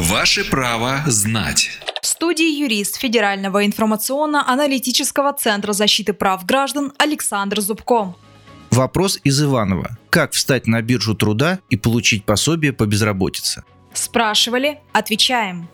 Ваше право знать. В студии юрист Федерального информационно-аналитического центра защиты прав граждан Александр Зубко. Вопрос из Иванова. Как встать на биржу труда и получить пособие по безработице? Спрашивали, отвечаем.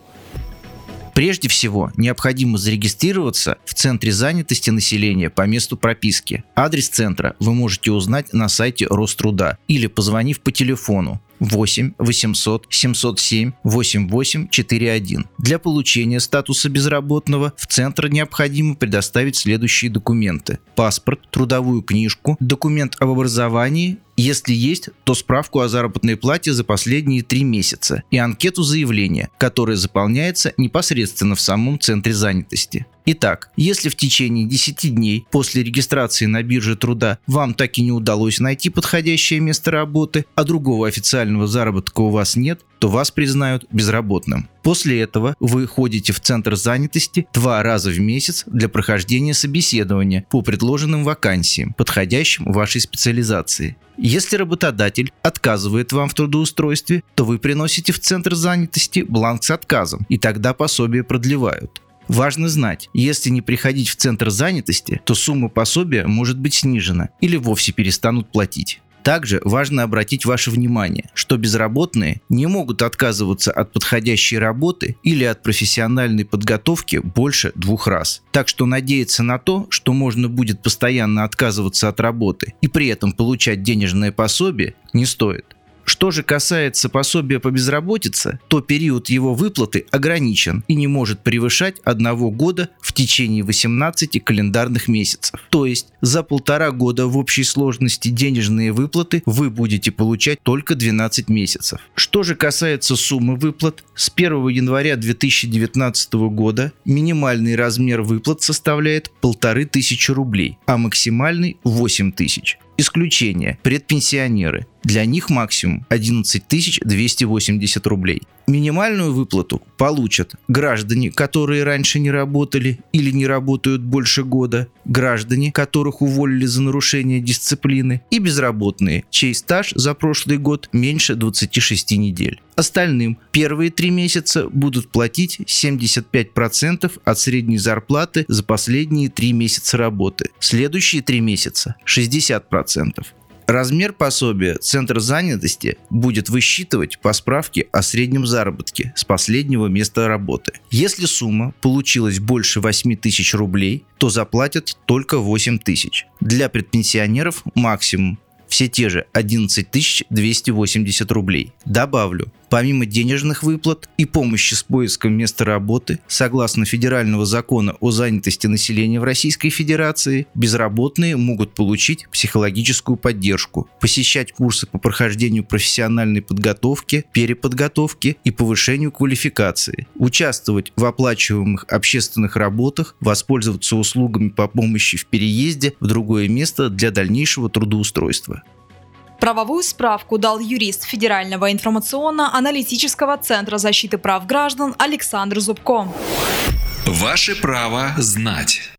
Прежде всего, необходимо зарегистрироваться в Центре занятости населения по месту прописки. Адрес центра вы можете узнать на сайте Роструда или позвонив по телефону 8 800 707 8841. Для получения статуса безработного в Центр необходимо предоставить следующие документы. Паспорт, трудовую книжку, документ об образовании если есть, то справку о заработной плате за последние три месяца и анкету заявления, которая заполняется непосредственно в самом центре занятости. Итак, если в течение 10 дней после регистрации на бирже труда вам так и не удалось найти подходящее место работы, а другого официального заработка у вас нет, то вас признают безработным. После этого вы ходите в центр занятости два раза в месяц для прохождения собеседования по предложенным вакансиям, подходящим вашей специализации. Если работодатель отказывает вам в трудоустройстве, то вы приносите в центр занятости бланк с отказом, и тогда пособие продлевают. Важно знать, если не приходить в центр занятости, то сумма пособия может быть снижена или вовсе перестанут платить. Также важно обратить ваше внимание, что безработные не могут отказываться от подходящей работы или от профессиональной подготовки больше двух раз. Так что надеяться на то, что можно будет постоянно отказываться от работы и при этом получать денежное пособие, не стоит. Что же касается пособия по безработице, то период его выплаты ограничен и не может превышать одного года в течение 18 календарных месяцев. То есть за полтора года в общей сложности денежные выплаты вы будете получать только 12 месяцев. Что же касается суммы выплат, с 1 января 2019 года минимальный размер выплат составляет 1500 рублей, а максимальный 8 тысяч. Исключение – предпенсионеры. Для них максимум 11 280 рублей. Минимальную выплату получат граждане, которые раньше не работали или не работают больше года, граждане, которых уволили за нарушение дисциплины, и безработные, чей стаж за прошлый год меньше 26 недель. Остальным первые три месяца будут платить 75% от средней зарплаты за последние три месяца работы. Следующие три месяца – 60%. Размер пособия Центр занятости будет высчитывать по справке о среднем заработке с последнего места работы. Если сумма получилась больше 8 тысяч рублей, то заплатят только 8 тысяч. Для предпенсионеров максимум все те же 11 280 рублей. Добавлю, Помимо денежных выплат и помощи с поиском места работы, согласно федерального закона о занятости населения в Российской Федерации, безработные могут получить психологическую поддержку, посещать курсы по прохождению профессиональной подготовки, переподготовки и повышению квалификации, участвовать в оплачиваемых общественных работах, воспользоваться услугами по помощи в переезде в другое место для дальнейшего трудоустройства. Правовую справку дал юрист Федерального информационно-аналитического центра защиты прав граждан Александр Зубко. Ваше право знать.